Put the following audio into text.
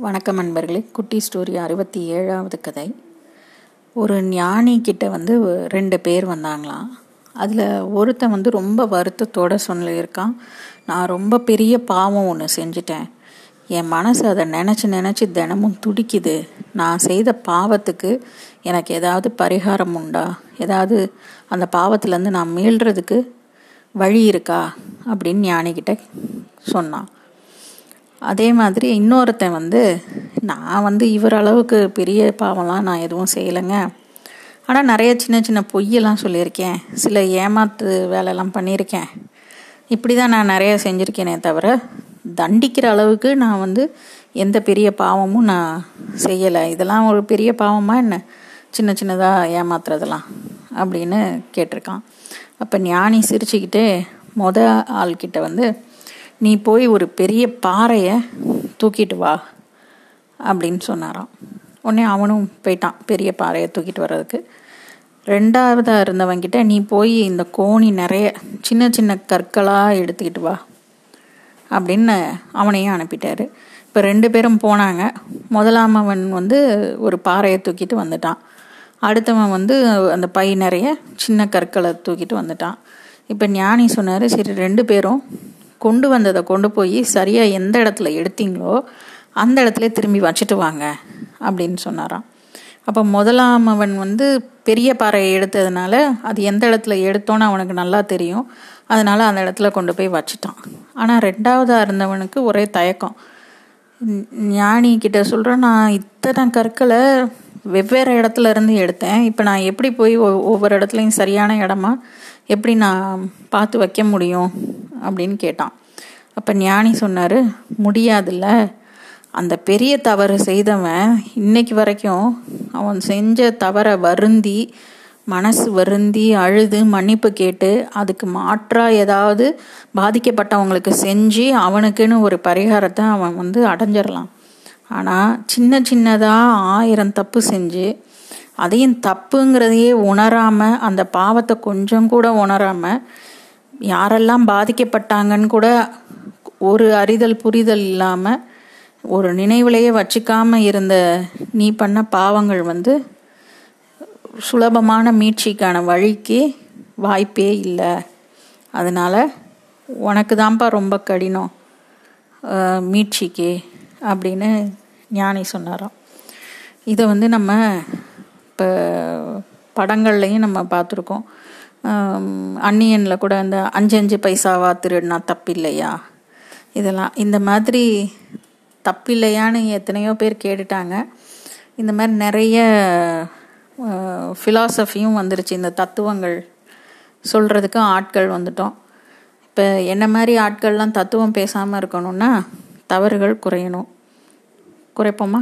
வணக்கம் நண்பர்களே. குட்டி ஸ்டோரி அறுபத்தி ஏழாவது கதை. ஒரு ஞானி கிட்ட வந்து ரெண்டு பேர் வந்தாங்களாம் அதில் ஒருத்தன் வந்து ரொம்ப வருத்தத்தோட சொல்லியிருக்கான் நான் ரொம்ப பெரிய பாவம் ஒன்று செஞ்சிட்டேன். என் மனசு அதை நினச்சி நினச்சி தினமும் துடிக்குது. நான் செய்த பாவத்துக்கு எனக்கு ஏதாவது பரிகாரம் உண்டா? ஏதாவது அந்த பாவத்துலேருந்து நான் மீள்றதுக்கு வழி இருக்கா? அப்படின்னு ஞானிக்கிட்ட சொன்னான். அதே மாதிரி இன்னொருத்தன் வந்து நான் வந்து இவர் அளவுக்கு பெரிய பாவம்லாம் நான் எதுவும் செய்யலைங்க. ஆனால் நிறைய சின்ன சின்ன பொய்யெல்லாம் சொல்லியிருக்கேன். சில ஏமாத்து வேலையெல்லாம் பண்ணியிருக்கேன். இப்படி தான் நான் நிறைய செஞ்சுருக்கேனே தவிர தண்டிக்கிற அளவுக்கு நான் வந்து எந்த பெரிய பாவமும் நான் செய்யலை. இதெல்லாம் ஒரு பெரிய பாவமாக என்ன? சின்ன சின்னதாக ஏமாத்துறதெல்லாம் அப்படின்னு கேட்டிருக்கான். அப்போ ஞானி சிரிச்சுக்கிட்டே மொத ஆள்கிட்ட வந்து நீ போய் ஒரு பெரிய பாறையை தூக்கிட்டு வா அப்படின்னு சொன்னாராம். உடனே அவனும் போயிட்டான் பெரிய பாறையை தூக்கிட்டு வர்றதுக்கு. ரெண்டாவதாக இருந்தவங்கிட்ட நீ போய் இந்த கோணி நிறைய சின்ன சின்ன கற்களாக எடுத்துக்கிட்டு வா அப்படின்னு அவனையும் அனுப்பிட்டாரு. இப்போ ரெண்டு பேரும் போனாங்க. முதலாமவன் வந்து ஒரு பாறையை தூக்கிட்டு வந்துட்டான். அடுத்தவன் வந்து அந்த பை நிறைய சின்ன கற்களை தூக்கிட்டு வந்துட்டான். இப்போ ஞானி சொன்னார் சரி ரெண்டு பேரும் கொண்டு வந்ததை கொண்டு போய் சரியாக எந்த இடத்துல எடுத்தீங்களோ அந்த இடத்துல திரும்பி வச்சுட்டு வாங்க அப்படின்னு சொன்னாராம். அப்போ முதலாம் அவன் வந்து பெரிய பாறையை எடுத்ததுனால அது எந்த இடத்துல எடுத்தோன்னு அவனுக்கு நல்லா தெரியும். அதனால் அந்த இடத்துல கொண்டு போய் வச்சுட்டான். ஆனால் ரெண்டாவதாக இருந்தவனுக்கு ஒரே தயக்கம். ஞானி கிட்ட சொல்கிறேன் நான் இத்தனை கற்களை வெவ்வேறு இடத்துல இருந்து எடுத்தேன். இப்போ நான் எப்படி போய் ஒவ்வொரு இடத்துலையும் சரியான இடமா? எப்படி நான் பார்த்து வைக்க முடியும்? அப்படின்னு கேட்டான். அப்போ ஞானி சொன்னார் முடியாதுல்ல. அந்த பெரிய தவறு செய்தவன் இன்னைக்கு வரைக்கும் அவன் செஞ்ச தவறை வருந்தி மனசு வருந்தி அழுது மன்னிப்பு கேட்டு அதுக்கு மாற்றாக ஏதாவது பாதிக்கப்பட்டவங்களுக்கு செஞ்சு அவனுக்குன்னு ஒரு பரிகாரத்தை அவன் வந்து அடைஞ்சிடலாம். ஆனால் சின்ன சின்னதாக ஆயிரம் தப்பு செஞ்சு அதையும் தப்புங்கிறதையே உணராமல் அந்த பாவத்தை கொஞ்சம் கூட உணராமல் யாரெல்லாம் பாதிக்கப்பட்டாங்கன்னு கூட ஒரு அறிதல் புரிதல் இல்லாமல் ஒரு நினைவிலேயே வச்சுக்காமல் இருந்த நீ பண்ண பாவங்கள் வந்து சுலபமான மீட்சிக்கான வழிக்கு வாய்ப்பே இல்லை. அதனால் உனக்கு தான்ப்பா ரொம்ப கடினம் மீட்சிக்கு அப்படின்னு ஞானி சொன்னாராம். இதை வந்து நம்ம இப்போ படங்கள்லையும் நம்ம பார்த்துருக்கோம். அன்னியனில் கூட அந்த அஞ்சு அஞ்சு பைசாவா திருடினா தப்பில்லையா? இதெல்லாம் இந்த மாதிரி தப்பில்லையான்னு எத்தனையோ பேர் கேட்டுட்டாங்க. இந்த மாதிரி நிறைய ஃபிலாசபியும் வந்துருச்சு. இந்த தத்துவங்கள் சொல்கிறதுக்கு ஆட்கள் வந்துட்டோம். இப்போ என்ன மாதிரி ஆட்கள்லாம் தத்துவம் பேசாமல் இருக்கணும்னா தவறுகள் குறையணும். குறைப்போமா?